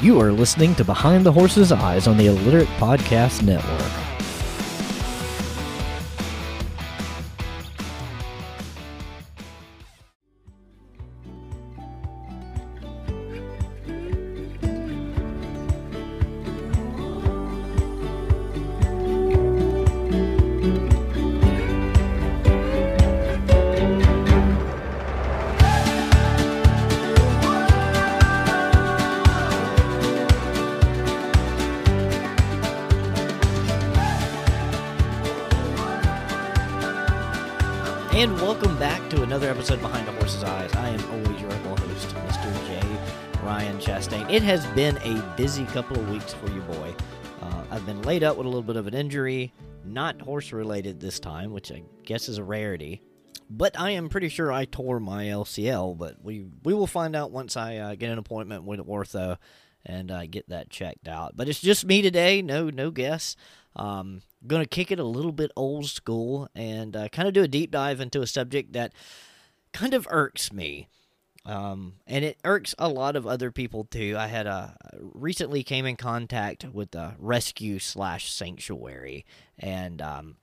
You are listening to Behind the Horse's Eyes on the Illiterate Podcast Network. Has been a busy couple of weeks for you, boy. Uh, I've been laid up with a little bit of an injury, not horse related this time, which I guess is a rarity. But I am pretty sure I tore my LCL. But we we will find out once I uh, get an appointment with ortho and uh, get that checked out. But it's just me today. No no guests. Um, to kick it a little bit old school and uh, kind of do a deep dive into a subject that kind of irks me. Um, and it irks a lot of other people too. I had a recently came in contact with a rescue slash sanctuary, and um,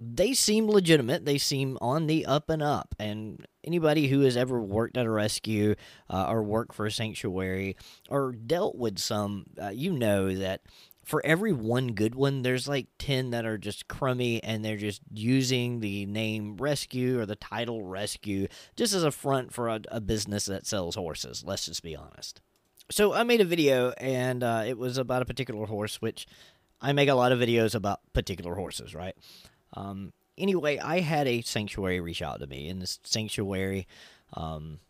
they seem legitimate. They seem on the up and up. And anybody who has ever worked at a rescue uh, or worked for a sanctuary or dealt with some, uh, you know that for every one good one, there's like 10 that are just crummy and they're just using the name rescue or the title rescue just as a front for a, a business that sells horses. Let's just be honest. So I made a video and uh, it was about a particular horse, which I make a lot of videos about particular horses, right? Um, anyway, I had a sanctuary reach out to me, and this sanctuary, um,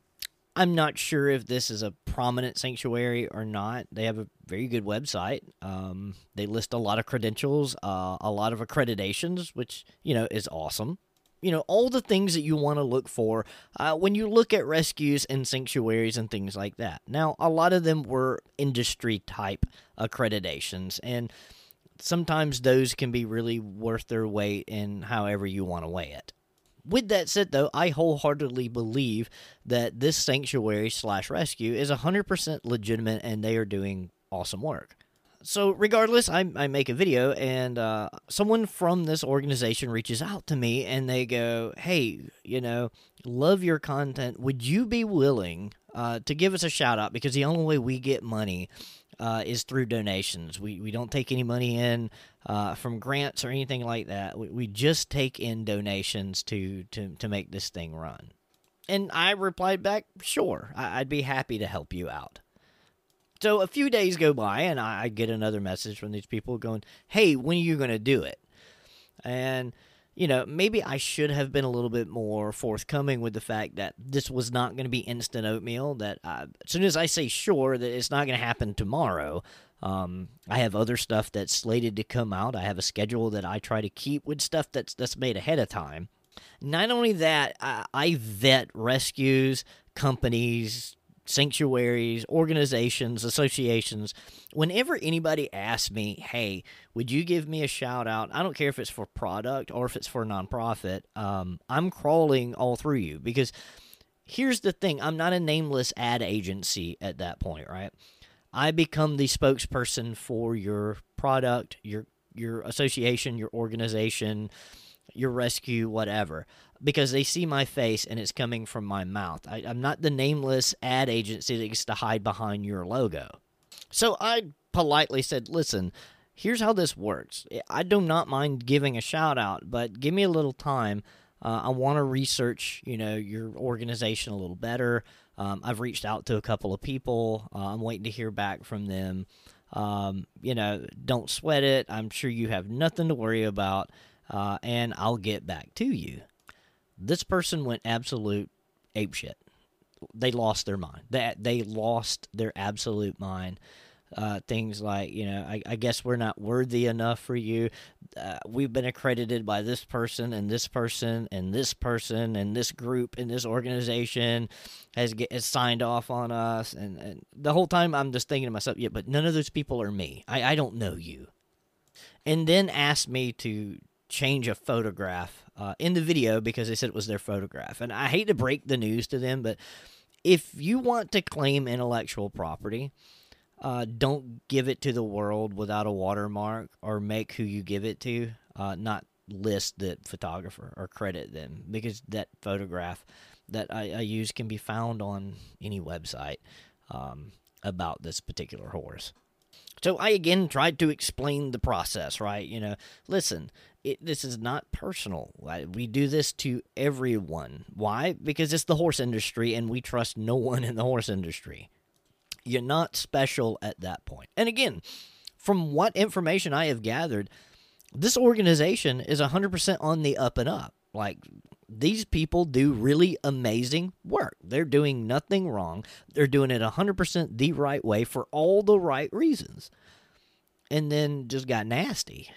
I'm not sure if this is a prominent sanctuary or not. They have a very good website. Um, they list a lot of credentials, uh, a lot of accreditations, which you know is awesome. You know all the things that you want to look for uh, when you look at rescues and sanctuaries and things like that. Now, a lot of them were industry type accreditations, and sometimes those can be really worth their weight in however you want to weigh it. With that said, though, I wholeheartedly believe that this sanctuary slash rescue is 100% legitimate and they are doing awesome work. So, regardless, I, I make a video and uh, someone from this organization reaches out to me and they go, Hey, you know, love your content. Would you be willing uh, to give us a shout out? Because the only way we get money uh, is through donations. We, we don't take any money in uh, from grants or anything like that. We, we just take in donations to, to, to make this thing run. And I replied back, sure, I, would be happy to help you out. So a few days go by, and I, I get another message from these people going, hey, when are you going to do it? And you know, maybe I should have been a little bit more forthcoming with the fact that this was not going to be instant oatmeal. That I, as soon as I say sure that it's not going to happen tomorrow, um, I have other stuff that's slated to come out. I have a schedule that I try to keep with stuff that's that's made ahead of time. Not only that, I, I vet rescues, companies, sanctuaries, organizations, associations, whenever anybody asks me, hey, would you give me a shout out? I don't care if it's for product or if it's for a nonprofit, um, I'm crawling all through you because here's the thing I'm not a nameless ad agency at that point, right? I become the spokesperson for your product, your your association, your organization, your rescue, whatever because they see my face and it's coming from my mouth. I, am not the nameless ad agency that gets to hide behind your logo. So I politely said, listen, here's how this works. I do not mind giving a shout out, but give me a little time. Uh, I want to research, you know, your organization a little better. Um, I've reached out to a couple of people. Uh, I'm waiting to hear back from them. Um, you know, don't sweat it. I'm sure you have nothing to worry about, uh, and I'll get back to you. This person went absolute apeshit. They lost their mind. That they, they lost their absolute mind. Uh, things like you know I, I, guess we're not worthy enough for you uh, we've been accredited by this person and this person and this person and this group and this organization has, get, has signed off on us and, and the whole time i'm just thinking to myself yeah but none of those people are me i, I don't know you and then asked me to change a photograph uh, in the video because they said it was their photograph. And I hate to break the news to them, but if you want to claim intellectual property, uh, don't give it to the world without a watermark or make who you give it to uh, not list the photographer or credit them because that photograph that I, I use can be found on any website um, about this particular horse. So I again tried to explain the process, right? You know, listen, it, this is not personal. We do this to everyone. Why? Because it's the horse industry and we trust no one in the horse industry. You're not special at that point. And again, from what information I have gathered, this organization is 100% on the up and up. Like, these people do really amazing work. They're doing nothing wrong. They're doing it 100% the right way for all the right reasons. And then just got nasty.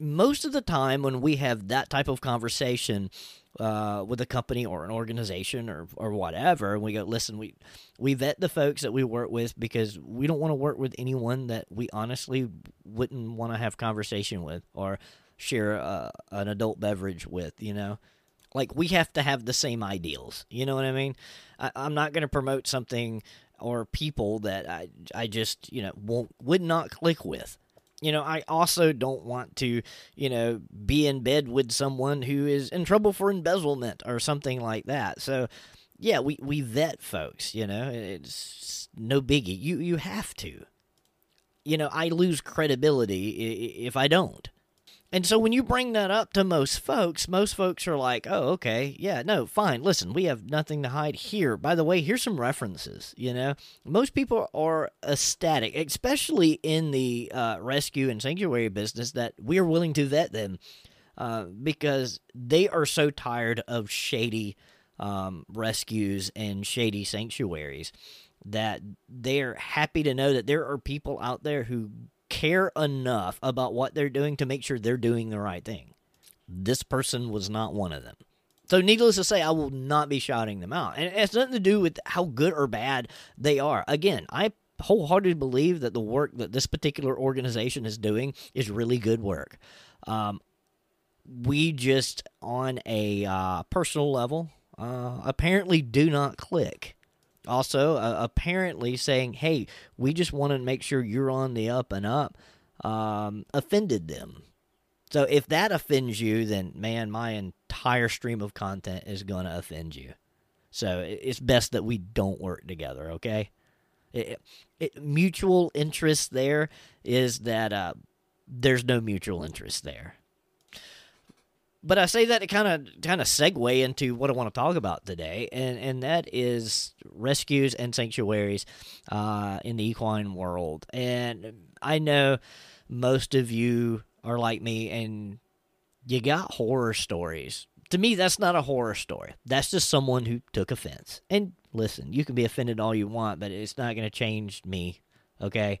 Most of the time, when we have that type of conversation uh, with a company or an organization or, or whatever, and we go, listen, we, we vet the folks that we work with because we don't want to work with anyone that we honestly wouldn't want to have conversation with or share uh, an adult beverage with, you know? Like we have to have the same ideals. You know what I mean? I, am not going to promote something or people that I I just you know won't would not click with. You know, I also don't want to, you know, be in bed with someone who is in trouble for embezzlement or something like that. So, yeah, we, we vet folks, you know, it's no biggie. You you have to. You know, I lose credibility if I don't. And so when you bring that up to most folks, most folks are like, oh, okay, yeah, no, fine. Listen, we have nothing to hide here. By the way, here's some references. You know, most people are ecstatic, especially in the uh, rescue and sanctuary business, that we are willing to vet them uh, because they are so tired of shady um, rescues and shady sanctuaries that they're happy to know that there are people out there who care enough about what they're doing to make sure they're doing the right thing. This person was not one of them. So, needless to say, I will not be shouting them out. And it has nothing to do with how good or bad they are. Again, I wholeheartedly believe that the work that this particular organization is doing is really good work. Um, we just, on a uh, personal level, uh, apparently do not click also uh, apparently saying, "Hey, we just want to make sure you're on the up and up," um, offended them. So if that offends you, then man, my entire stream of content is going to offend you. So it's best that we don't work together. Okay. It, it, mutual interest there is that uh, there's no mutual interest there. But I say that to kind of kind of segue into what I want to talk about today, and and that is rescues and sanctuaries uh, in the equine world. And I know most of you are like me, and you got horror stories. To me, that's not a horror story. That's just someone who took offense. And listen, you can be offended all you want, but it's not going to change me. Okay.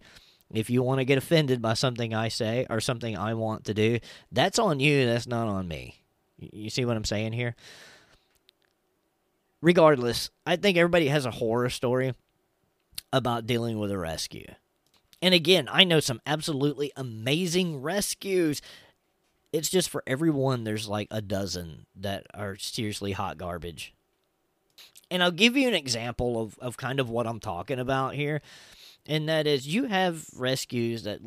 If you want to get offended by something I say or something I want to do, that's on you. That's not on me. You see what I'm saying here? Regardless, I think everybody has a horror story about dealing with a rescue. And again, I know some absolutely amazing rescues. It's just for everyone, there's like a dozen that are seriously hot garbage. And I'll give you an example of, of kind of what I'm talking about here and that is you have rescues that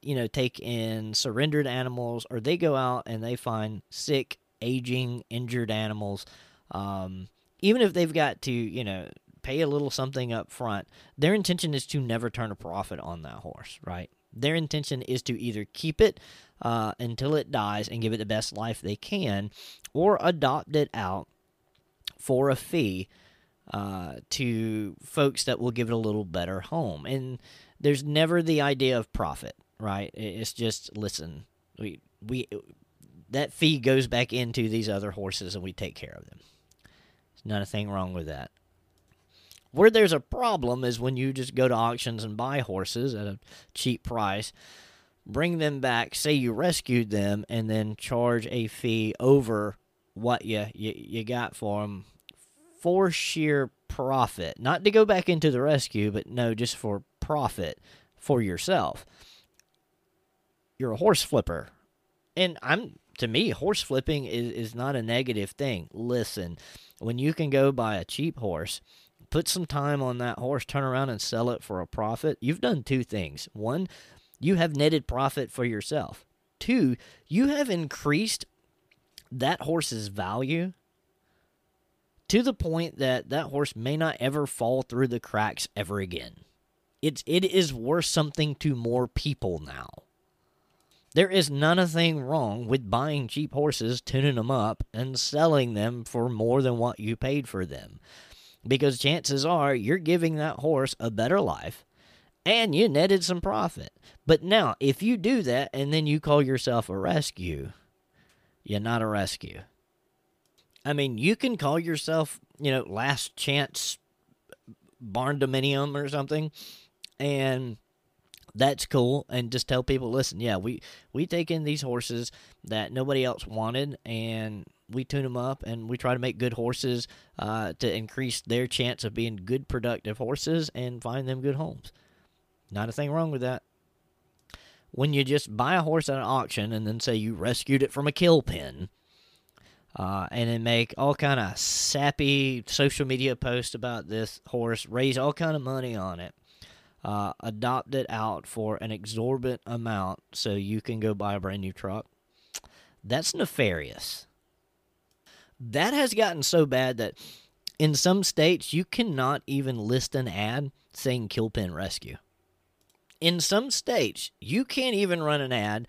you know take in surrendered animals or they go out and they find sick aging injured animals. Um, even if they've got to you know pay a little something up front their intention is to never turn a profit on that horse right? Their intention is to either keep it uh, until it dies and give it the best life they can or adopt it out for a fee uh, to folks that will give it a little better home. And there's never the idea of profit, right? It's just listen, we we that fee goes back into these other horses, and we take care of them. There's not a thing wrong with that. Where there's a problem is when you just go to auctions and buy horses at a cheap price, bring them back, say you rescued them, and then charge a fee over what you, you, you got for them for sheer profit. Not to go back into the rescue, but no, just for profit for yourself. You're a horse flipper. And I'm to me, horse flipping is, is not a negative thing. Listen, when you can go buy a cheap horse, put some time on that horse, turn around and sell it for a profit, you've done two things. One, you have netted profit for yourself. Two, you have increased that horse's value to the point that that horse may not ever fall through the cracks ever again. It's it is worth something to more people now. There is none a thing wrong with buying cheap horses, tuning them up, and selling them for more than what you paid for them. Because chances are you're giving that horse a better life and you netted some profit. But now, if you do that and then you call yourself a rescue, you're not a rescue. I mean, you can call yourself, you know, last chance barn dominium or something, and that's cool. And just tell people, listen, yeah, we we take in these horses that nobody else wanted, and we tune them up, and we try to make good horses uh, to increase their chance of being good, productive horses, and find them good homes. Not a thing wrong with that. When you just buy a horse at an auction and then say you rescued it from a kill pen uh, and then make all kind of sappy social media posts about this horse, raise all kind of money on it, uh, adopt it out for an exorbitant amount so you can go buy a brand new truck. That's nefarious. That has gotten so bad that in some states you cannot even list an ad saying kill pen rescue. In some states, you can't even run an ad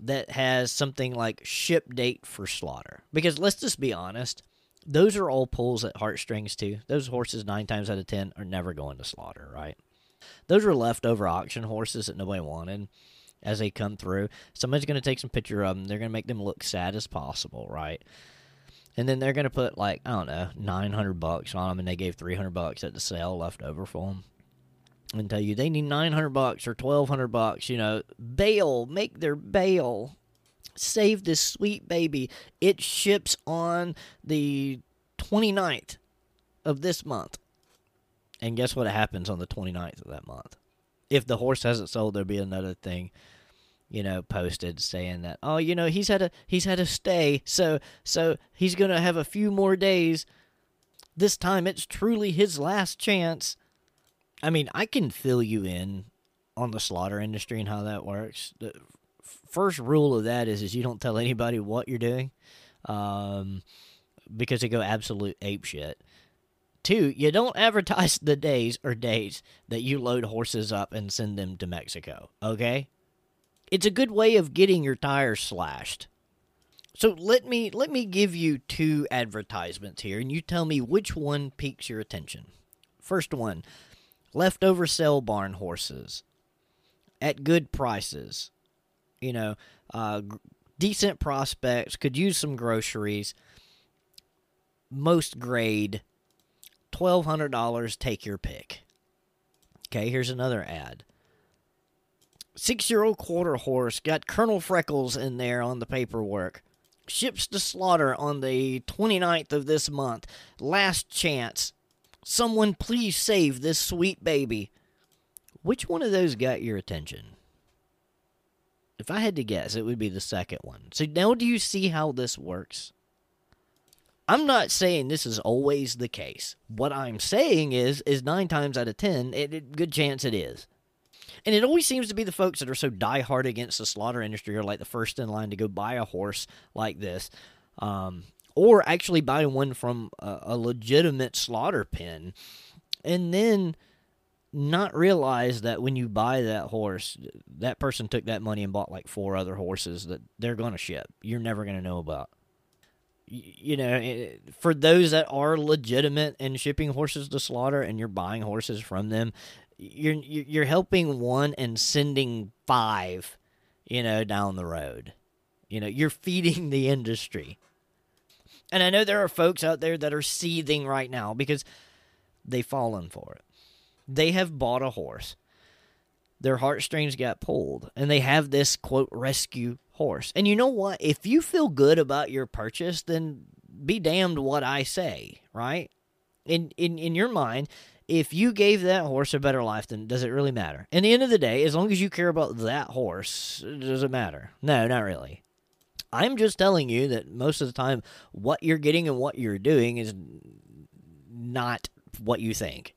that has something like ship date for slaughter. Because let's just be honest, those are all pulls at heartstrings too. Those horses, nine times out of ten, are never going to slaughter, right? Those are leftover auction horses that nobody wanted as they come through. Somebody's going to take some picture of them. They're going to make them look sad as possible, right? And then they're going to put like I don't know, nine hundred bucks on them, and they gave three hundred bucks at the sale left over for them and tell you they need 900 bucks or 1200 bucks, you know, bail, make their bail. Save this sweet baby. It ships on the 29th of this month. And guess what happens on the 29th of that month? If the horse hasn't sold, there'll be another thing, you know, posted saying that, oh, you know, he's had a he's had a stay, so so he's gonna have a few more days. This time it's truly his last chance I mean, I can fill you in on the slaughter industry and how that works. The first rule of that is is you don't tell anybody what you're doing, um, because they go absolute ape shit. Two, you don't advertise the days or dates that you load horses up and send them to Mexico. Okay, it's a good way of getting your tires slashed. So let me let me give you two advertisements here, and you tell me which one piques your attention. First one leftover sale barn horses at good prices. You know, uh, decent prospects, could use some groceries. Most grade, $1,200, take your pick. Okay, here's another ad. Six year old quarter horse got Colonel Freckles in there on the paperwork. Ships to slaughter on the 29th of this month. Last chance. Someone please save this sweet baby. Which one of those got your attention? If I had to guess, it would be the second one. So now do you see how this works? I'm not saying this is always the case. What I'm saying is, is nine times out of ten, it, it good chance it is. And it always seems to be the folks that are so diehard against the slaughter industry are like the first in line to go buy a horse like this. Um, or actually buy one from a, a legitimate slaughter pen and then not realize that when you buy that horse, that person took that money and bought like four other horses that they're going to ship. You're never going to know about. You know, for those that are legitimate in shipping horses to slaughter and you're buying horses from them, you're you're helping one and sending five, you know, down the road. You know, you're feeding the industry. And I know there are folks out there that are seething right now because they've fallen for it. They have bought a horse. Their heartstrings got pulled, and they have this quote rescue horse. And you know what? If you feel good about your purchase, then be damned what I say, right? In in in your mind, if you gave that horse a better life, then does it really matter? In the end of the day, as long as you care about that horse, does it matter? No, not really. I'm just telling you that most of the time, what you're getting and what you're doing is not what you think.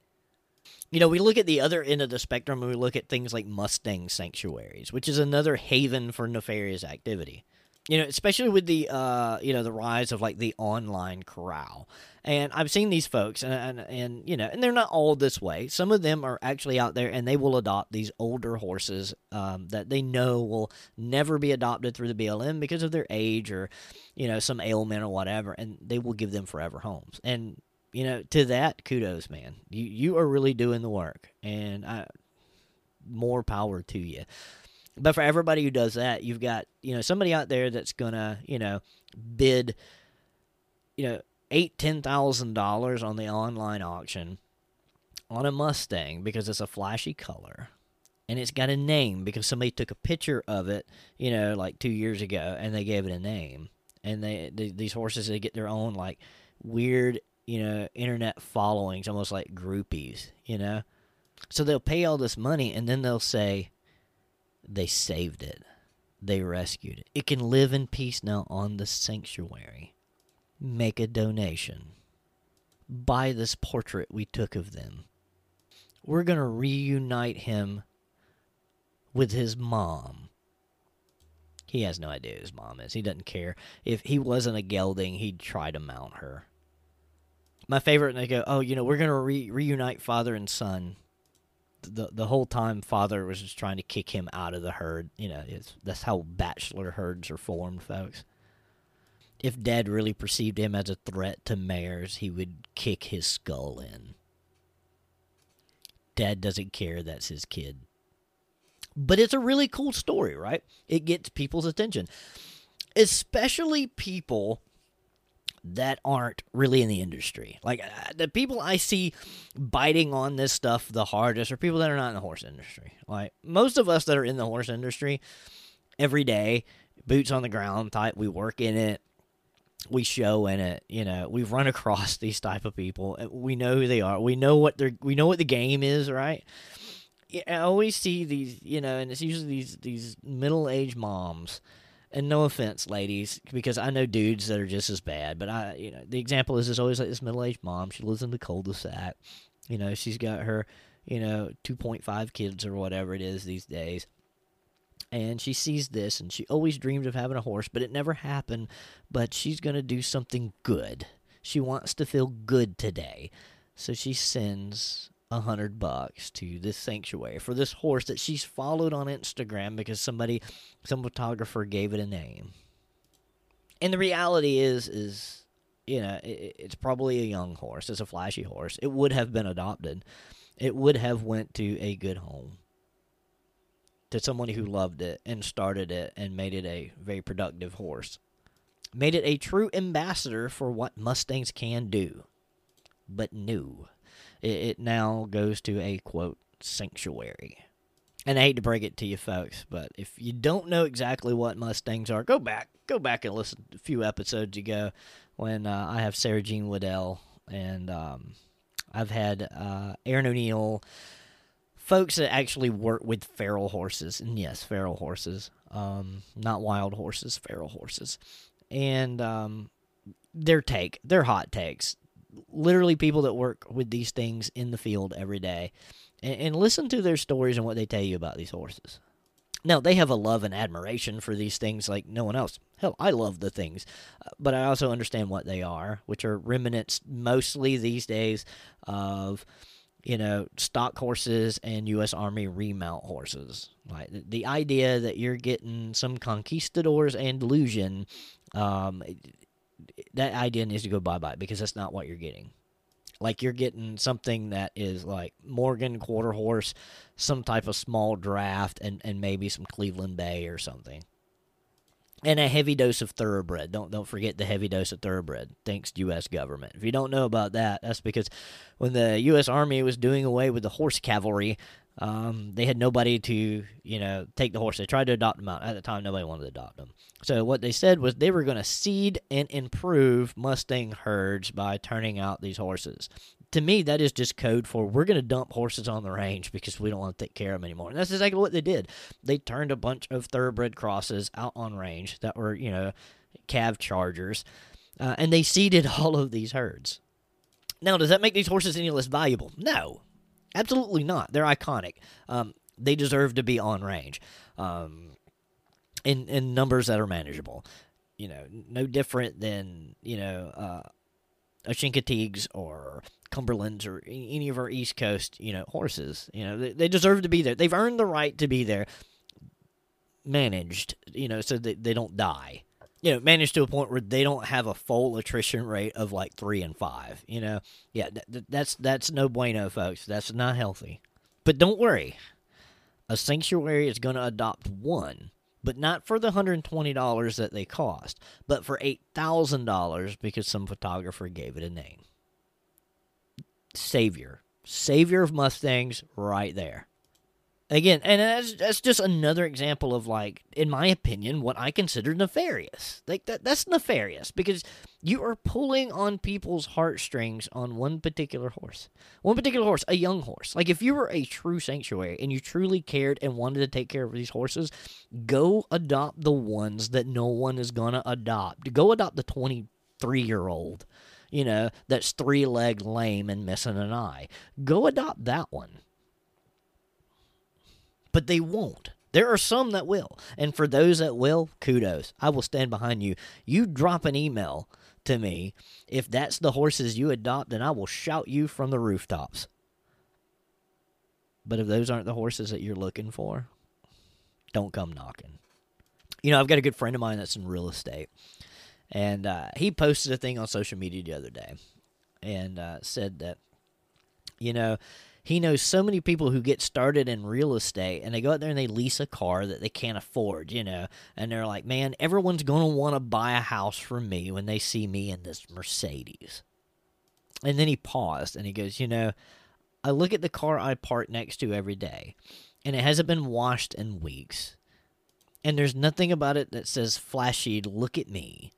You know, we look at the other end of the spectrum and we look at things like Mustang sanctuaries, which is another haven for nefarious activity you know, especially with the uh, you know the rise of like the online corral. And I've seen these folks, and, and, and you know, and they're not all this way. Some of them are actually out there, and they will adopt these older horses um, that they know will never be adopted through the BLM because of their age or, you know, some ailment or whatever, and they will give them forever homes. And you know, to that, kudos, man. You you are really doing the work, and I, more power to you. But for everybody who does that, you've got you know somebody out there that's gonna you know bid you know eight ten thousand dollars on the online auction on a Mustang because it's a flashy color and it's got a name because somebody took a picture of it you know like two years ago and they gave it a name. And they, they these horses they get their own like weird you know internet followings almost like groupies you know? So they'll pay all this money and then they'll say they saved it. They rescued it. It can live in peace now on the sanctuary. Make a donation. Buy this portrait we took of them. We're going to reunite him with his mom. He has no idea who his mom is. He doesn't care. If he wasn't a gelding, he'd try to mount her. My favorite, and they go, oh, you know, we're going to re- reunite father and son the the whole time father was just trying to kick him out of the herd. You know, that's how bachelor herds are formed, folks. If dad really perceived him as a threat to mares, he would kick his skull in. Dad doesn't care that's his kid. But it's a really cool story, right? It gets people's attention. Especially people that aren't really in the industry. Like uh, the people I see biting on this stuff the hardest are people that are not in the horse industry. Like most of us that are in the horse industry every day, boots on the ground type, we work in it, we show in it, you know, we've run across these type of people. We know who they are. We know what they're we know what the game is, right? I always see these, you know, and it's usually these these middle-aged moms and no offense, ladies, because I know dudes that are just as bad. But I, you know, the example is is always like this middle aged mom. She lives in the cul-de-sac. You know, she's got her, you know, two point five kids or whatever it is these days. And she sees this, and she always dreamed of having a horse, but it never happened. But she's gonna do something good. She wants to feel good today, so she sends a hundred bucks to this sanctuary for this horse that she's followed on Instagram because somebody, some photographer gave it a name. And the reality is, is you know, it, it's probably a young horse. It's a flashy horse. It would have been adopted. It would have went to a good home. To somebody who loved it and started it and made it a very productive horse. Made it a true ambassador for what Mustangs can do. But no it, it now goes to a quote sanctuary. And I hate to break it to you folks, but if you don't know exactly what Mustangs are, go back, go back and listen a few episodes ago when uh, I have Sarah Jean Waddell and um, I've had uh, Aaron O'Neill, folks that actually work with feral horses, and yes, feral horses, um, not wild horses, feral horses, and um, their take, their hot takes literally people that work with these things in the field every day and, and listen to their stories and what they tell you about these horses. Now, they have a love and admiration for these things like no one else. Hell, I love the things, uh, but I also understand what they are, which are remnants mostly these days of, you know, stock horses and U.S. Army remount horses. Like the idea that you're getting some conquistadors Andalusian um, that idea needs to go bye bye because that's not what you're getting. Like you're getting something that is like Morgan quarter horse, some type of small draft, and, and maybe some Cleveland Bay or something. And a heavy dose of thoroughbred. Don't don't forget the heavy dose of thoroughbred. Thanks, U.S. government. If you don't know about that, that's because when the U.S. Army was doing away with the horse cavalry, um, they had nobody to, you know, take the horse. They tried to adopt them out. At the time, nobody wanted to adopt them. So what they said was they were going to seed and improve Mustang herds by turning out these horses. To me, that is just code for we're going to dump horses on the range because we don't want to take care of them anymore. And that's exactly what they did. They turned a bunch of thoroughbred crosses out on range that were, you know, calf chargers, uh, and they seeded all of these herds Now, does that make these horses any less valuable? No, absolutely not. They're iconic. Um, they deserve to be on range, um, in in numbers that are manageable. You know, no different than you know uh, a or Cumberlands or any of our East Coast you know horses. You know, they, they deserve to be there. They've earned the right to be there. Managed, you know, so that they don't die you know, managed to a point where they don't have a full attrition rate of like three and five. You know, yeah, th- that's that's no bueno, folks. That's not healthy. But don't worry, a sanctuary is going to adopt one, but not for the hundred twenty dollars that they cost, but for eight thousand dollars because some photographer gave it a name. Savior, savior of Mustangs, right there again and that's, that's just another example of like in my opinion what i consider nefarious. Like that that's nefarious because you are pulling on people's heartstrings on one particular horse. One particular horse a young horse. Like if you were a true sanctuary and you truly cared and wanted to take care of these horses go adopt the ones that no one is gonna adopt. Go adopt the 23 year old you know that's three leg lame and missing an eye. Go adopt that one but they won't. There are some that will. And for those that will, kudos. I will stand behind you. You drop an email to me. If that's the horses you adopt, then I will shout you from the rooftops. But if those aren't the horses that you're looking for, don't come knocking. You know, I've got a good friend of mine that's in real estate. And uh, he posted a thing on social media the other day and uh, said that, you know, he knows so many people who get started in real estate and they go out there and they lease a car that they can't afford, you know, and they're like, man, everyone's going to want to buy a house from me when they see me in this Mercedes. And then he paused and he goes, you know, I look at the car I park next to every day and it hasn't been washed in weeks. And there's nothing about it that says flashy, look at me.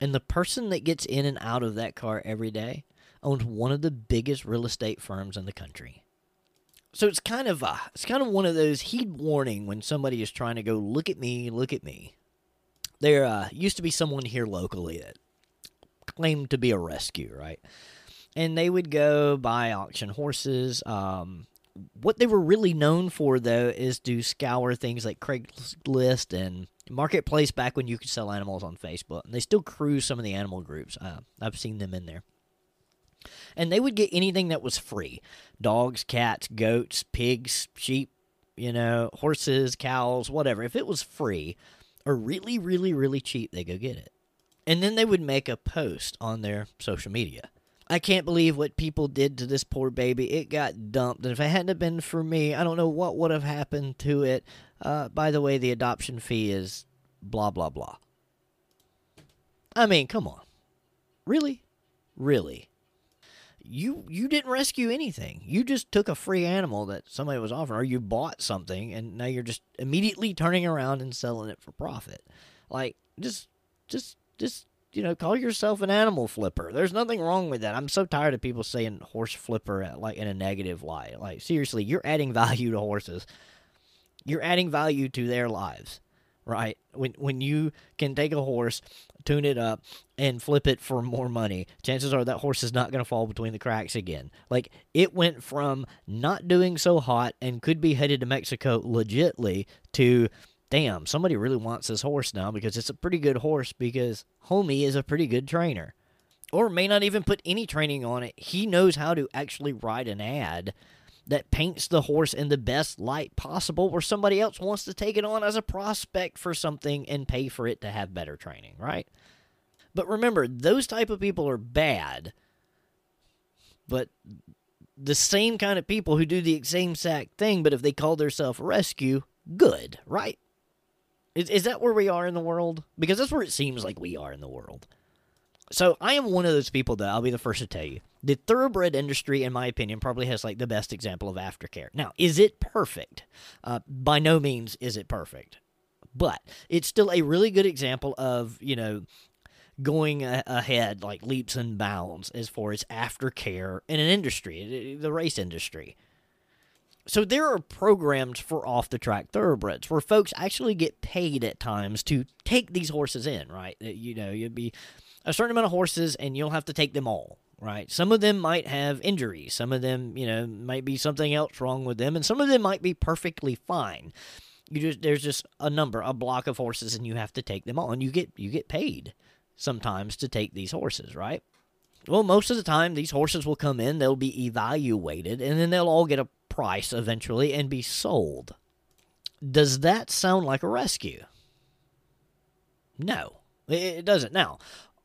And the person that gets in and out of that car every day owns one of the biggest real estate firms in the country. So it's kind of uh, it's kind of one of those heed warning when somebody is trying to go look at me, look at me. There uh, used to be someone here locally that claimed to be a rescue, right? And they would go buy auction horses. Um, what they were really known for, though, is to scour things like Craigslist and Marketplace back when you could sell animals on Facebook. And they still cruise some of the animal groups. Uh, I've seen them in there and they would get anything that was free dogs, cats, goats, pigs, sheep, you know, horses, cows, whatever. If it was free or really, really, really cheap, they go get it. And then they would make a post on their social media. I can't believe what people did to this poor baby. It got dumped. And if it hadn't been for me, I don't know what would have happened to it. Uh, by the way, the adoption fee is blah, blah, blah. I mean, come on. Really? Really? You you didn't rescue anything. You just took a free animal that somebody was offering, or you bought something, and now you're just immediately turning around and selling it for profit. Like just just just you know, call yourself an animal flipper. There's nothing wrong with that. I'm so tired of people saying horse flipper at, like in a negative light. Like seriously, you're adding value to horses. You're adding value to their lives right? When when you can take a horse, tune it up, and flip it for more money, chances are that horse is not going to fall between the cracks again. Like it went from not doing so hot and could be headed to Mexico legitly to damn, somebody really wants this horse now because it's a pretty good horse because homie is a pretty good trainer. Or may not even put any training on it. He knows how to actually write an ad that paints the horse in the best light possible where somebody else wants to take it on as a prospect for something and pay for it to have better training, right? But remember, those type of people are bad. But the same kind of people who do the same exact thing, but if they call themselves rescue, good, right? Is, is that where we are in the world? Because that's where it seems like we are in the world. So I am one of those people that I'll be the first to tell you. The thoroughbred industry, in my opinion, probably has like the best example of aftercare. Now, is it perfect? Uh, by no means is it perfect, but it's still a really good example of you know going ahead like leaps and bounds as far as aftercare in an industry, the race industry. So there are programs for off the track thoroughbreds where folks actually get paid at times to take these horses in, right? You know, you'd be a certain amount of horses and you'll have to take them all, right? Some of them might have injuries. Some of them, you know, might be something else wrong with them, and some of them might be perfectly fine. You just there's just a number, a block of horses, and you have to take them on. You get you get paid sometimes to take these horses, right? Well, most of the time, these horses will come in, they'll be evaluated, and then they'll all get a price eventually and be sold. Does that sound like a rescue? No, it doesn't. Now,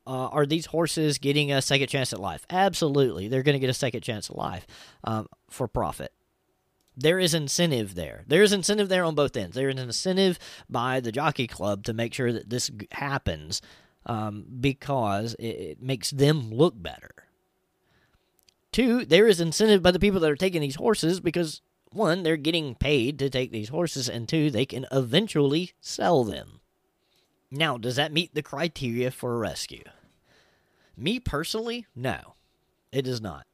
uh, are these horses getting a second chance at life? Absolutely. They're going to get a second chance at life um, for profit. There is incentive there. There is incentive there on both ends. There is an incentive by the jockey club to make sure that this happens um, because it, it makes them look better. Two, there is incentive by the people that are taking these horses because one, they're getting paid to take these horses, and two, they can eventually sell them. Now, does that meet the criteria for a rescue? Me personally, no, it does not.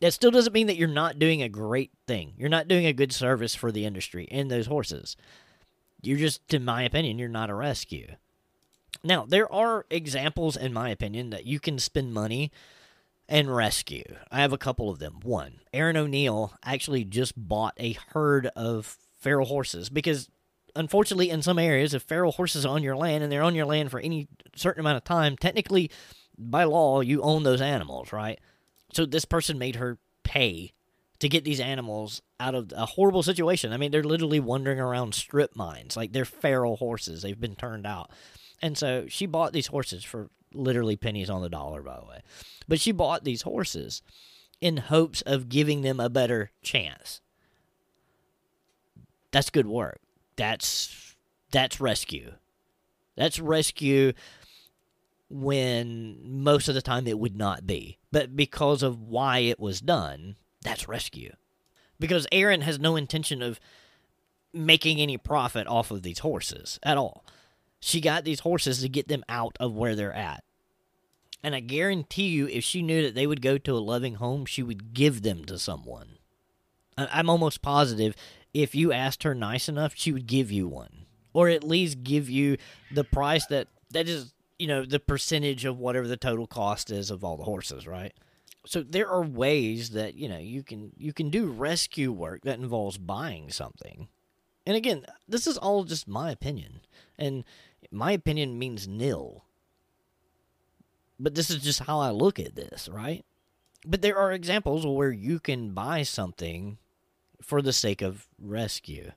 That still doesn't mean that you're not doing a great thing. You're not doing a good service for the industry and those horses. You're just, in my opinion, you're not a rescue. Now, there are examples, in my opinion, that you can spend money and rescue. I have a couple of them. One, Aaron O'Neill actually just bought a herd of feral horses because, unfortunately, in some areas, if feral horses are on your land and they're on your land for any certain amount of time, technically, by law, you own those animals, right? So this person made her pay to get these animals out of a horrible situation. I mean, they're literally wandering around strip mines. Like they're feral horses. They've been turned out. And so she bought these horses for literally pennies on the dollar, by the way. But she bought these horses in hopes of giving them a better chance. That's good work. That's that's rescue. That's rescue when most of the time it would not be. But because of why it was done, that's rescue. Because Aaron has no intention of making any profit off of these horses at all. She got these horses to get them out of where they're at. And I guarantee you, if she knew that they would go to a loving home, she would give them to someone. I'm almost positive if you asked her nice enough, she would give you one. Or at least give you the price that, that is, you know, the percentage of whatever the total cost is of all the horses, right? So there are ways that, you know, you can you can do rescue work that involves buying something. And again, this is all just my opinion. And my opinion means nil. But this is just how I look at this, right? But there are examples where you can buy something for the sake of rescue.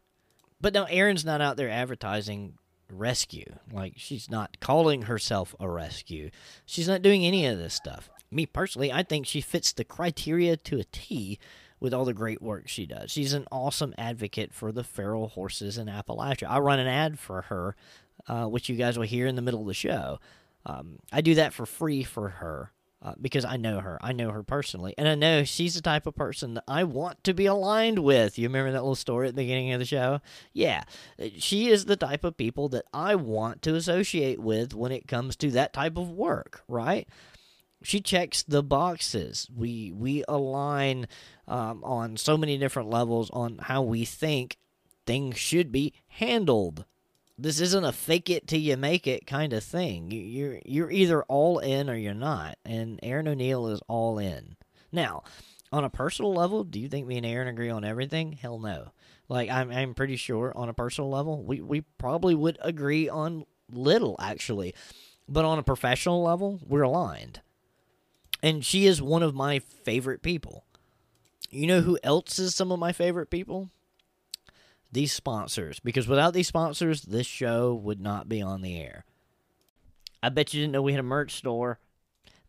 But now Aaron's not out there advertising rescue. Like she's not calling herself a rescue. She's not doing any of this stuff. Me personally, I think she fits the criteria to a T with all the great work she does. She's an awesome advocate for the feral horses in Appalachia. I run an ad for her uh, which you guys will hear in the middle of the show. Um, I do that for free for her uh, because I know her. I know her personally. And I know she's the type of person that I want to be aligned with. You remember that little story at the beginning of the show? Yeah. She is the type of people that I want to associate with when it comes to that type of work, right? She checks the boxes. We we align um, on so many different levels on how we think things should be handled this isn't a fake it till you make it kind of thing. You're you're either all in or you're not, and Aaron O'Neill is all in. Now, on a personal level, do you think me and Aaron agree on everything? Hell no. Like I'm I'm pretty sure on a personal level, we we probably would agree on little actually, but on a professional level, we're aligned. And she is one of my favorite people. You know who else is some of my favorite people? These sponsors because without these sponsors, this show would not be on the air. I bet you didn't know we had a merch store.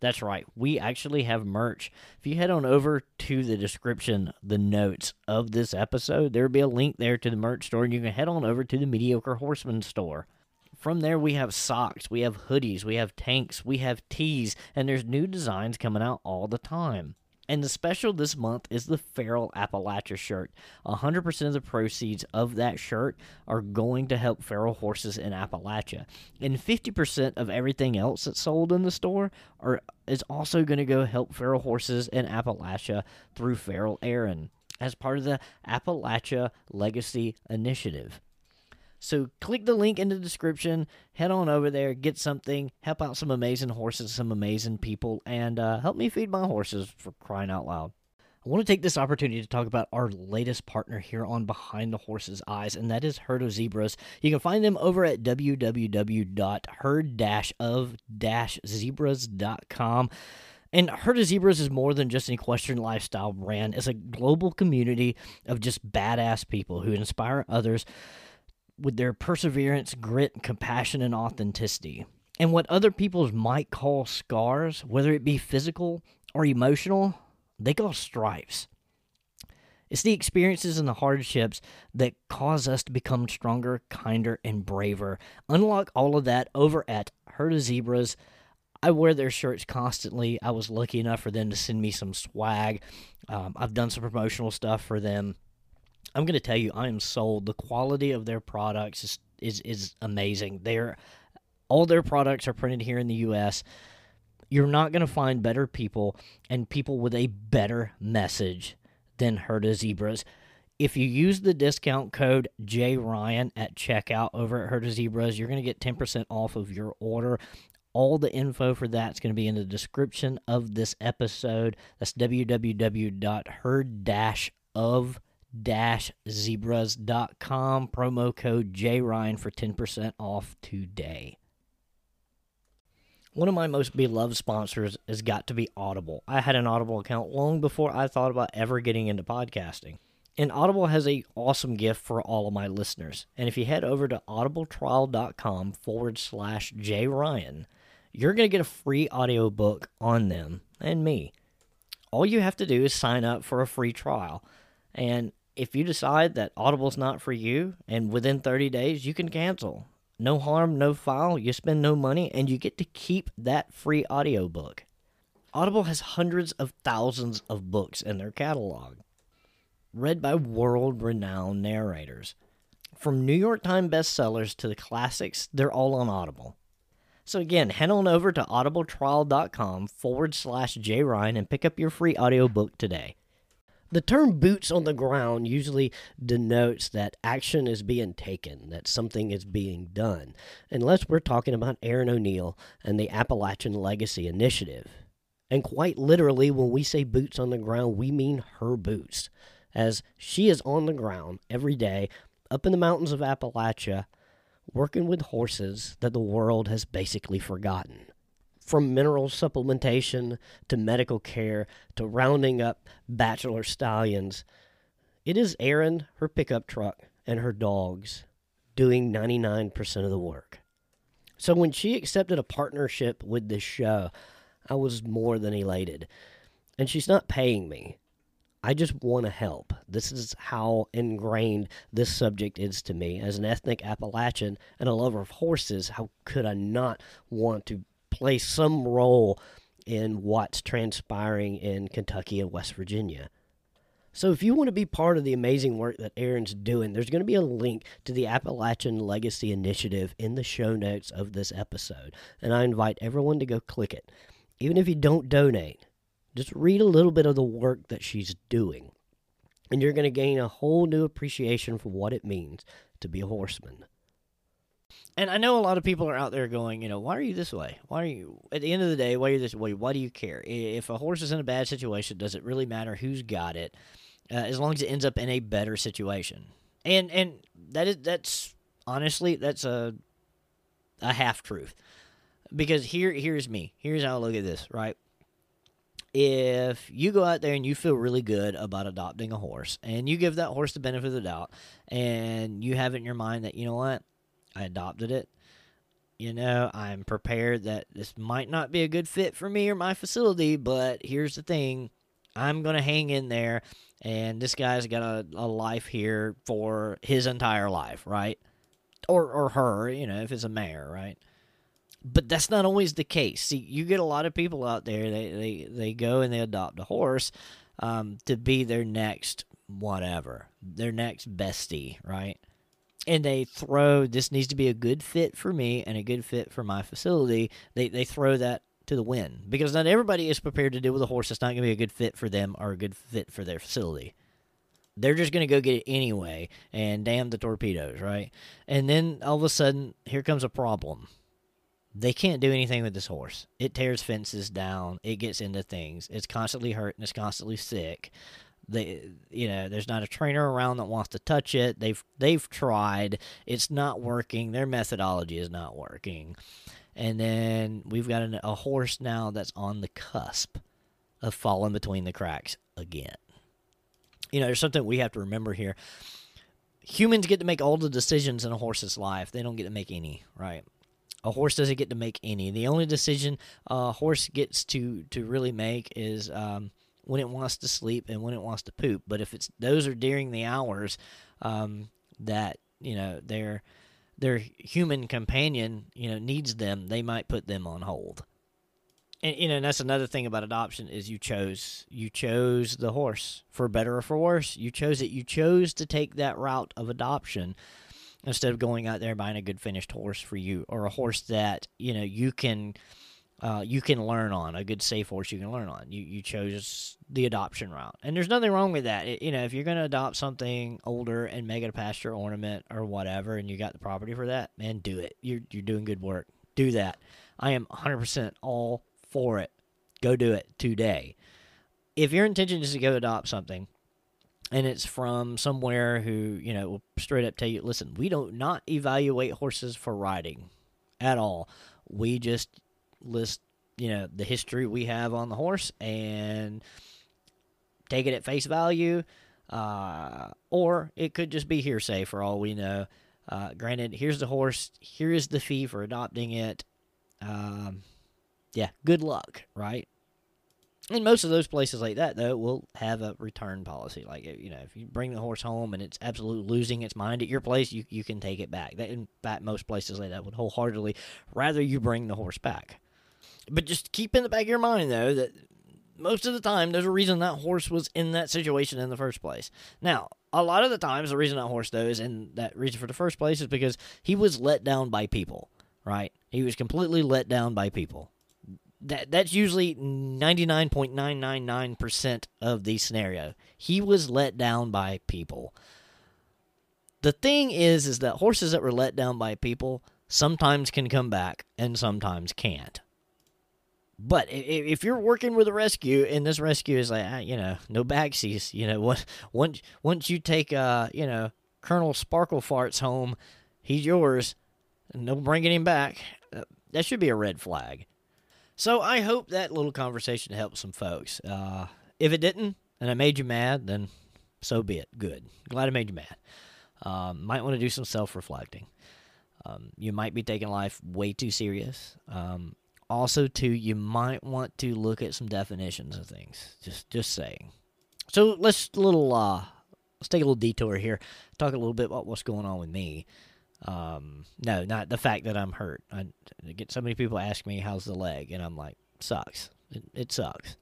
That's right, we actually have merch. If you head on over to the description, the notes of this episode, there'll be a link there to the merch store, and you can head on over to the Mediocre Horseman store. From there, we have socks, we have hoodies, we have tanks, we have tees, and there's new designs coming out all the time. And the special this month is the Feral Appalachia shirt. 100% of the proceeds of that shirt are going to help feral horses in Appalachia. And 50% of everything else that's sold in the store are, is also going to go help feral horses in Appalachia through Feral Aaron as part of the Appalachia Legacy Initiative. So click the link in the description, head on over there, get something, help out some amazing horses, some amazing people, and uh, help me feed my horses for crying out loud. I want to take this opportunity to talk about our latest partner here on Behind the Horse's Eyes, and that is Herd of Zebras. You can find them over at www.herd-of-zebras.com. And Herd of Zebras is more than just an equestrian lifestyle brand. It's a global community of just badass people who inspire others with their perseverance, grit, compassion, and authenticity. And what other people might call scars, whether it be physical or emotional, they call stripes. It's the experiences and the hardships that cause us to become stronger, kinder, and braver. Unlock all of that over at Herd of Zebras. I wear their shirts constantly. I was lucky enough for them to send me some swag. Um, I've done some promotional stuff for them. I'm going to tell you, I am sold. The quality of their products is is, is amazing. They're all their products are printed here in the U.S. You're not going to find better people and people with a better message than Herd of Zebras. If you use the discount code JRyan at checkout over at Herd of Zebras, you're going to get 10% off of your order. All the info for that is going to be in the description of this episode. That's www.herd-of zebras.com promo code JRyan for 10% off today. One of my most beloved sponsors has got to be Audible. I had an Audible account long before I thought about ever getting into podcasting. And Audible has a awesome gift for all of my listeners. And if you head over to audibletrial.com forward slash jryan, you're going to get a free audiobook on them and me. All you have to do is sign up for a free trial. And if you decide that Audible's not for you, and within 30 days, you can cancel. No harm, no foul. You spend no money and you get to keep that free audiobook. Audible has hundreds of thousands of books in their catalog, read by world renowned narrators. From New York Times bestsellers to the classics, they're all on Audible. So again, head on over to audibletrial.com forward slash jryan and pick up your free audiobook today. The term boots on the ground usually denotes that action is being taken, that something is being done, unless we're talking about Erin O'Neill and the Appalachian Legacy Initiative. And quite literally, when we say boots on the ground, we mean her boots, as she is on the ground every day up in the mountains of Appalachia working with horses that the world has basically forgotten from mineral supplementation to medical care to rounding up bachelor stallions. It is Erin, her pickup truck, and her dogs doing 99% of the work. So when she accepted a partnership with this show, I was more than elated. And she's not paying me. I just want to help. This is how ingrained this subject is to me. As an ethnic Appalachian and a lover of horses, how could I not want to play some role in what's transpiring in Kentucky and West Virginia. So, if you want to be part of the amazing work that Erin's doing, there's going to be a link to the Appalachian Legacy Initiative in the show notes of this episode. And I invite everyone to go click it. Even if you don't donate, just read a little bit of the work that she's doing. And you're going to gain a whole new appreciation for what it means to be a horseman. And I know a lot of people are out there going, you know, why are you this way? Why are you, at the end of the day, why are you this way? Why do you care? If a horse is in a bad situation, does it really matter who's got it? Uh, as long as it ends up in a better situation. And and that is that's honestly that's a a half truth. Because here here's me. Here's how I look at this, right? If you go out there and you feel really good about adopting a horse and you give that horse the benefit of the doubt and you have it in your mind that, you know what, I adopted it. You know, I'm prepared that this might not be a good fit for me or my facility, but here's the thing I'm going to hang in there, and this guy's got a, a life here for his entire life, right? Or, or her, you know, if it's a mare, right? But that's not always the case. See, you get a lot of people out there, they, they, they go and they adopt a horse um, to be their next whatever, their next bestie, right? And they throw this needs to be a good fit for me and a good fit for my facility. They they throw that to the wind because not everybody is prepared to deal with a horse that's not going to be a good fit for them or a good fit for their facility. they're just going to go get it anyway and damn the torpedoes, right? And then all of a sudden, here comes a problem. They can't do anything with this horse. It tears fences down, it gets into things, it's constantly hurt and it's constantly sick. They, you know, there's not a trainer around that wants to touch it. They've they've tried. It's not working. Their methodology is not working. And then we've got an, a horse now that's on the cusp of falling between the cracks again you know, there's something we have to remember here. Humans get to make all the decisions in a horse's life. They don't get to make any, right? A horse doesn't get to make any. The only decision a horse gets to to really make is um, when it wants to sleep and when it wants to poop. But if it's those are during the hours um, that you know their their human companion you know needs them, they might put them on hold and you know and that's another thing about adoption is you chose you chose the horse for better or for worse you chose it you chose to take that route of adoption instead of going out there buying a good finished horse for you or a horse that you know you can uh, you can learn on a good safe horse you can learn on you you chose the adoption route and there's nothing wrong with that it, you know if you're going to adopt something older and make it a pasture ornament or whatever and you got the property for that man do it you're, you're doing good work do that i am 100% all for it. Go do it today. If your intention is to go adopt something, and it's from somewhere who you know will straight up tell you, listen, we don't not evaluate horses for riding at all. We just list you know the history we have on the horse and take it at face value, uh, or it could just be hearsay for all we know. Uh, granted, here's the horse. Here is the fee for adopting it. Um, yeah, good luck, right? And most of those places like that, though, will have a return policy. Like, you know, if you bring the horse home and it's absolutely losing its mind at your place, you, you can take it back. That, in fact, most places like that would wholeheartedly rather you bring the horse back. But just keep in the back of your mind, though, that most of the time there's a reason that horse was in that situation in the first place. Now, a lot of the times, the reason that horse, though, is in that reason for the first place is because he was let down by people, right? He was completely let down by people that that's usually 99.999% of the scenario. He was let down by people. The thing is is that horses that were let down by people sometimes can come back and sometimes can't. But if you're working with a rescue and this rescue is like, ah, you know, no backsies, you know, once once once you take uh, you know, Colonel Sparkle Farts home, he's yours, and no bringing him back. Uh, that should be a red flag. So I hope that little conversation helped some folks. Uh, if it didn't, and I made you mad, then so be it. Good. Glad I made you mad. Um, might want to do some self reflecting. Um, you might be taking life way too serious. Um, also, too, you might want to look at some definitions of things. Just, just saying. So let's little uh, let's take a little detour here. Talk a little bit about what's going on with me. Um, no, not the fact that I'm hurt. I, get so many people ask me how's the leg, and I'm like, sucks. It, it sucks.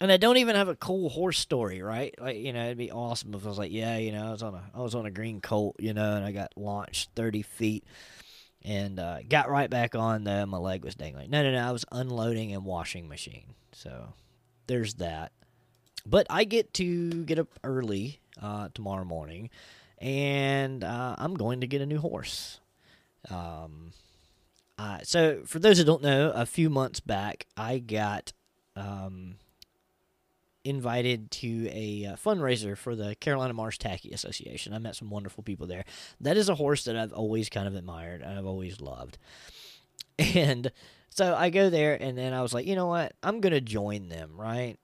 And I don't even have a cool horse story, right? Like, you know, it'd be awesome if I was like, yeah, you know, I was on a I was on a green colt, you know, and I got launched thirty feet and uh, got right back on there. My leg was dangling. No, no, no. I was unloading and washing machine. So there's that. But I get to get up early uh, tomorrow morning and uh, I'm going to get a new horse. Um, so, for those who don't know, a few months back, I got um, invited to a uh, fundraiser for the Carolina Marsh Tacky Association. I met some wonderful people there. That is a horse that I've always kind of admired and I've always loved. And so I go there, and then I was like, you know what? I'm going to join them, right?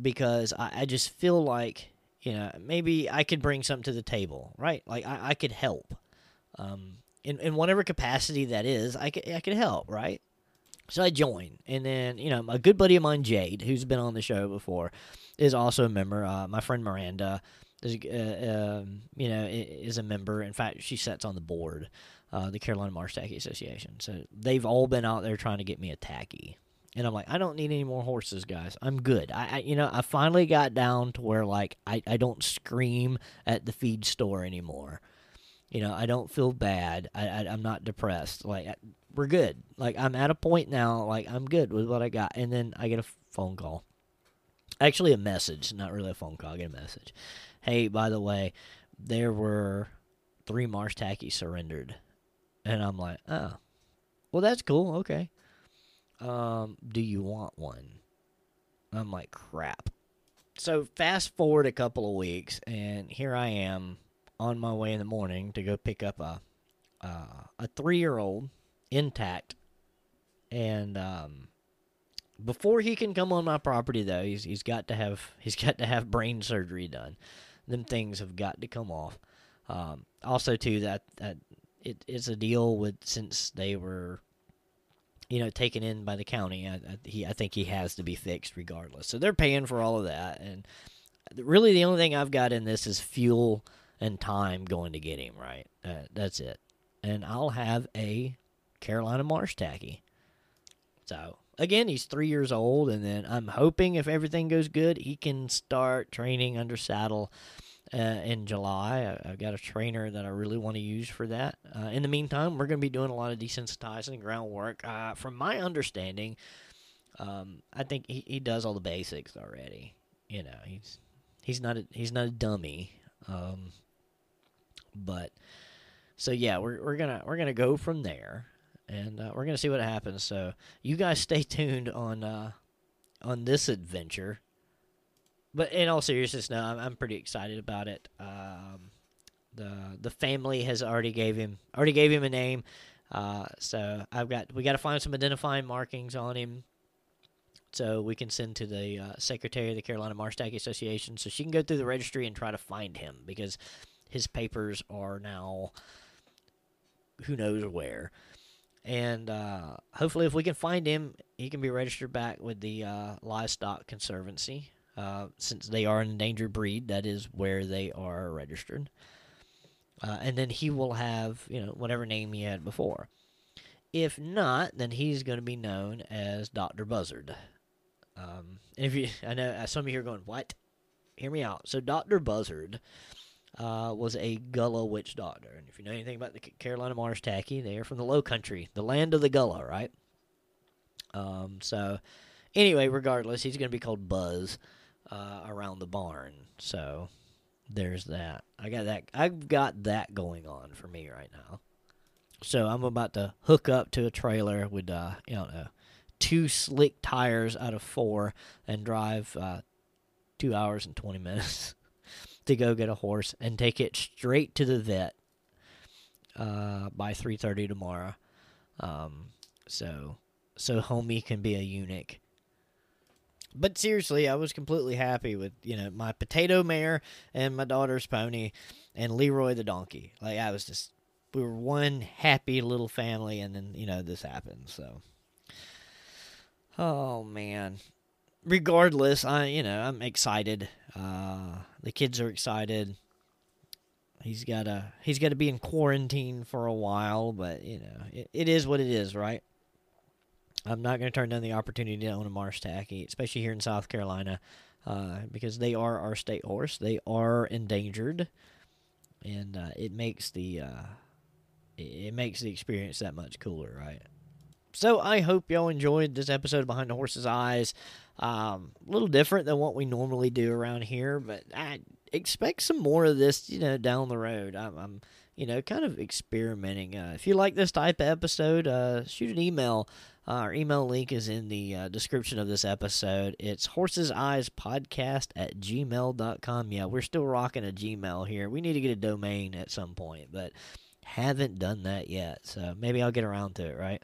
Because I, I just feel like you know, maybe I could bring something to the table, right? Like I, I could help, um, in in whatever capacity that is. I could I could help, right? So I join, and then you know, a good buddy of mine, Jade, who's been on the show before, is also a member. Uh, my friend Miranda, is, uh, um, you know, is a member. In fact, she sits on the board, uh, the Carolina Marsh Tacky Association. So they've all been out there trying to get me a tacky. And I'm like, I don't need any more horses, guys. I'm good. I, I you know, I finally got down to where like I, I don't scream at the feed store anymore. You know, I don't feel bad. I, I am not depressed. Like we're good. Like I'm at a point now. Like I'm good with what I got. And then I get a phone call. Actually, a message, not really a phone call. I get a message. hey, by the way, there were three marsh tacky surrendered. And I'm like, oh, well, that's cool. Okay. Um, do you want one? I'm like, crap. So fast forward a couple of weeks, and here I am on my way in the morning to go pick up a uh, a three year old intact, and um, before he can come on my property though, he's he's got to have he's got to have brain surgery done. Them things have got to come off. Um, also, too, that that it, it's a deal with since they were, you know, taken in by the county. I, I, he I think he has to be fixed regardless. So they're paying for all of that, and really the only thing I've got in this is fuel and time going to get him right. Uh, that's it, and I'll have a Carolina Marsh tacky. So again, he's three years old, and then I'm hoping if everything goes good, he can start training under saddle uh, in July. I, have got a trainer that I really want to use for that. Uh, in the meantime, we're going to be doing a lot of desensitizing groundwork. Uh, from my understanding, um, I think he, he does all the basics already. You know, he's he's not a, he's not a dummy. Um, but so yeah, we're we're gonna we're gonna go from there and uh, we're gonna see what happens. So you guys stay tuned on uh, on this adventure. But in all seriousness, no, I'm, I'm pretty excited about it. Um, the the family has already gave him already gave him a name. Uh, so I've got we got to find some identifying markings on him, so we can send to the uh, secretary of the Carolina Marsh Tacky Association, so she can go through the registry and try to find him because his papers are now who knows where and uh, hopefully, if we can find him, he can be registered back with the uh, Livestock Conservancy. Uh, since they are an endangered breed, that is where they are registered. Uh, and then he will have, you know, whatever name he had before. If not, then he's going to be known as Dr. Buzzard. Um, and if you, I know some of you are going, what? Hear me out. So, Dr. Buzzard uh, was a Gullah witch doctor. And if you know anything about the Carolina Marsh Tacky, they are from the Low Country, the land of the Gullah, right? Um, so, anyway, regardless, he's going to be called Buzz uh, around the barn. So, there's that. I got that. I've got that going on for me right now. So I'm about to hook up to a trailer with, uh, you know, two slick tires out of four and drive uh, two hours and 20 minutes. to go get a horse and take it straight to the vet uh, by 3:30 tomorrow. Um, so so homie can be a eunuch. But seriously, I was completely happy with you know my potato mare and my daughter's pony and Leroy the donkey. Like I was just we were one happy little family, and then you know this happened. So, oh man, regardless, I you know I'm excited. Uh, the kids are excited. He's got to he's got to be in quarantine for a while, but you know it, it is what it is, right? I'm not going to turn down the opportunity to own a Marsh Tacky, especially here in South Carolina, uh, because they are our state horse. They are endangered, and uh, it makes the uh, it makes the experience that much cooler, right? So I hope y'all enjoyed this episode of Behind the Horse's Eyes. Um, a little different than what we normally do around here, but I expect some more of this, you know, down the road. I'm, I'm you know, kind of experimenting. Uh, if you like this type of episode, uh, shoot an email. Uh, our email link is in the uh, description of this episode. It's horses eyes podcast at gmail.com. Yeah, we're still rocking a Gmail here. We need to get a domain at some point, but haven't done that yet. So maybe I'll get around to it, right?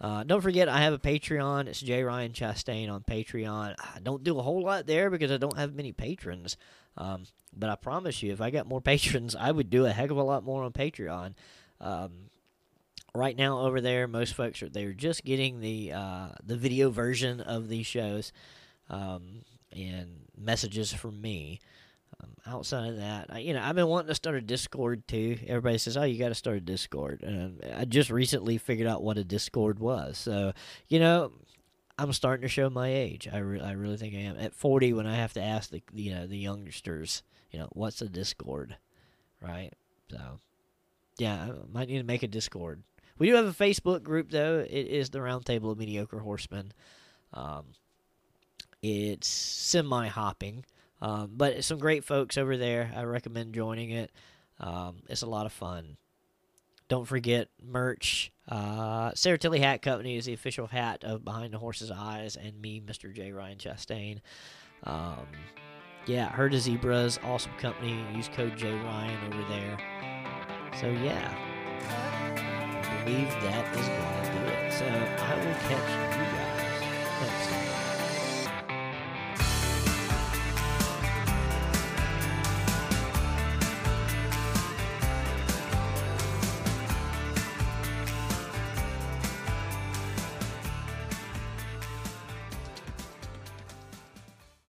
Uh, don't forget, I have a Patreon. It's J. Ryan Chastain on Patreon. I don't do a whole lot there because I don't have many patrons. Um, but I promise you, if I got more patrons, I would do a heck of a lot more on Patreon. Um, right now, over there, most folks are they're just getting the uh, the video version of these shows um, and messages from me. Um, outside of that, I, you know, I've been wanting to start a Discord too. Everybody says, "Oh, you got to start a Discord," and I just recently figured out what a Discord was. So, you know, I'm starting to show my age. I, re- I really think I am at 40 when I have to ask the you know the youngsters, you know, what's a Discord, right? So, yeah, I might need to make a Discord. We do have a Facebook group though. It is the Roundtable of Mediocre Horsemen. Um, it's semi hopping. Um, but some great folks over there. I recommend joining it. Um, it's a lot of fun. Don't forget merch. Uh, Serratelli Hat Company is the official hat of Behind the Horse's Eyes, and me, Mr. J. Ryan Chastain. Um, yeah, Herd of Zebras, awesome company. Use code J Ryan over there. So yeah, I believe that is going to do it. So I will catch